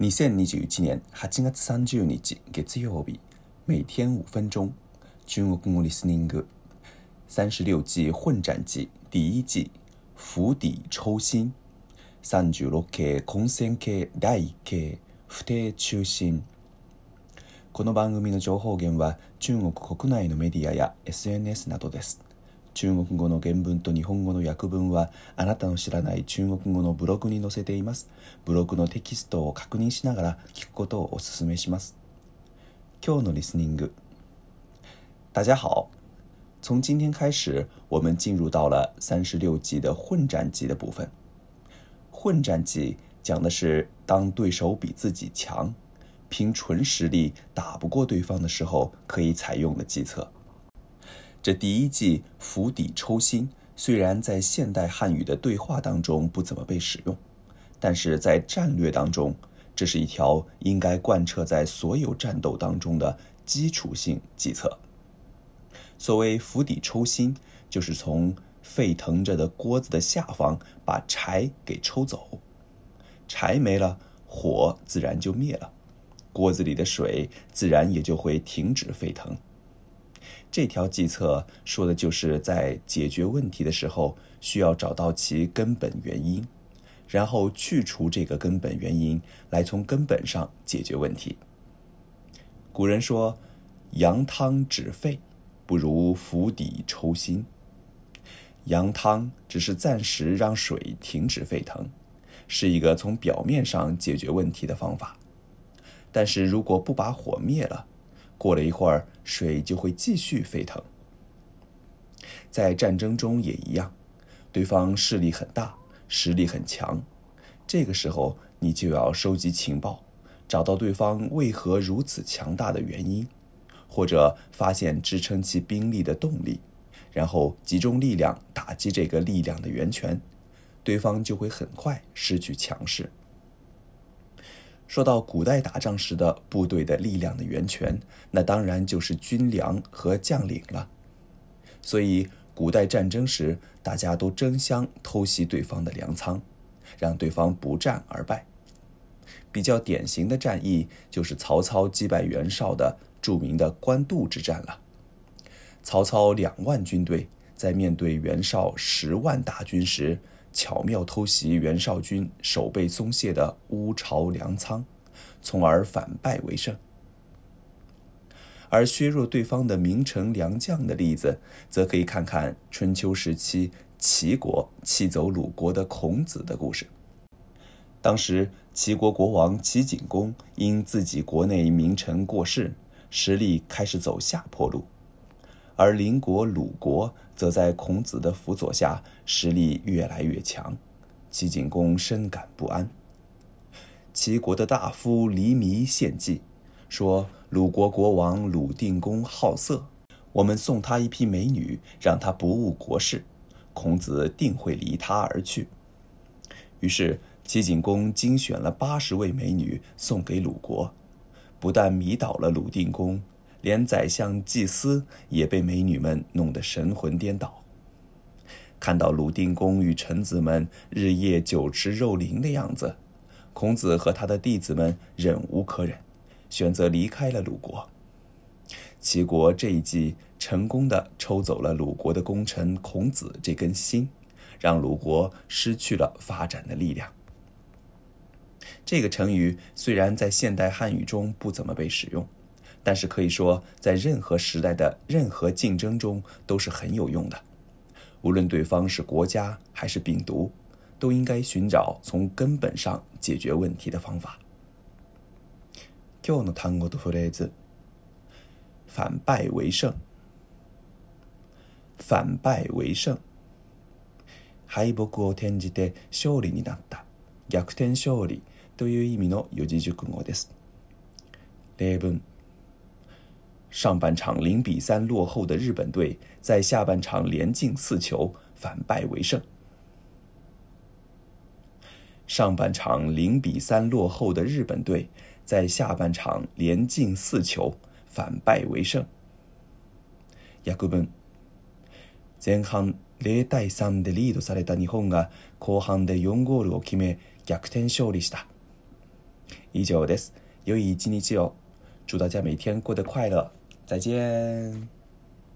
2021年8月30日月曜日每天5分钟中国語リスニング36季混战季第一季釜底抽薪36系混戦系第1系不定中心この番組の情報源は中国国内のメディアや SNS などです中国語の原文と日本語の訳文はあなたの知らない中国語のブログに載せています。ブログのテキストを確認しながら聞くことをお勧めします。今日のリスニング。大家好，从今天开始，我们进入到了三十六的混战计的部分。混战计讲的是当对手比自己强，凭纯实力打不过对方的时候，可以采用的计策。这第一季“釜底抽薪”，虽然在现代汉语的对话当中不怎么被使用，但是在战略当中，这是一条应该贯彻在所有战斗当中的基础性计策。所谓“釜底抽薪”，就是从沸腾着的锅子的下方把柴给抽走，柴没了，火自然就灭了，锅子里的水自然也就会停止沸腾。这条计策说的就是在解决问题的时候，需要找到其根本原因，然后去除这个根本原因，来从根本上解决问题。古人说：“扬汤止沸，不如釜底抽薪。”扬汤只是暂时让水停止沸腾，是一个从表面上解决问题的方法，但是如果不把火灭了，过了一会儿，水就会继续沸腾。在战争中也一样，对方势力很大，实力很强，这个时候你就要收集情报，找到对方为何如此强大的原因，或者发现支撑其兵力的动力，然后集中力量打击这个力量的源泉，对方就会很快失去强势。说到古代打仗时的部队的力量的源泉，那当然就是军粮和将领了。所以，古代战争时，大家都争相偷袭对方的粮仓，让对方不战而败。比较典型的战役就是曹操击败袁绍的著名的官渡之战了。曹操两万军队在面对袁绍十万大军时。巧妙偷袭袁绍军守备松懈的乌巢粮仓，从而反败为胜。而削弱对方的名臣良将的例子，则可以看看春秋时期齐国弃走鲁国的孔子的故事。当时，齐国国王齐景公因自己国内名臣过世，实力开始走下坡路。而邻国鲁国则在孔子的辅佐下，实力越来越强。齐景公深感不安。齐国的大夫黎弥献计，说：“鲁国国王鲁定公好色，我们送他一批美女，让他不务国事，孔子定会离他而去。”于是，齐景公精选了八十位美女送给鲁国，不但迷倒了鲁定公。连宰相祭司也被美女们弄得神魂颠倒。看到鲁定公与臣子们日夜酒池肉林的样子，孔子和他的弟子们忍无可忍，选择离开了鲁国。齐国这一计成功的抽走了鲁国的功臣孔子这根心，让鲁国失去了发展的力量。这个成语虽然在现代汉语中不怎么被使用。但是可以说，在任何时代的任何竞争中都是很有用的。无论对方是国家还是病毒，都应该寻找从根本上解决问题的方法。今日の単語フレーズ「反敗為勝」、「反敗为胜。を転じて勝利になった、逆転勝利という意味の四字熟語です。例文。上半场零比三落后的日本队在下半场连进四球，反败为胜。上半场零比三落后的日本队在下半场连进四球，反败为胜。原文：前半零対三でリードされた日本が後半で四ゴールを決め逆転勝利した。以上です。良い一日を。祝大家每天过得快乐。再见。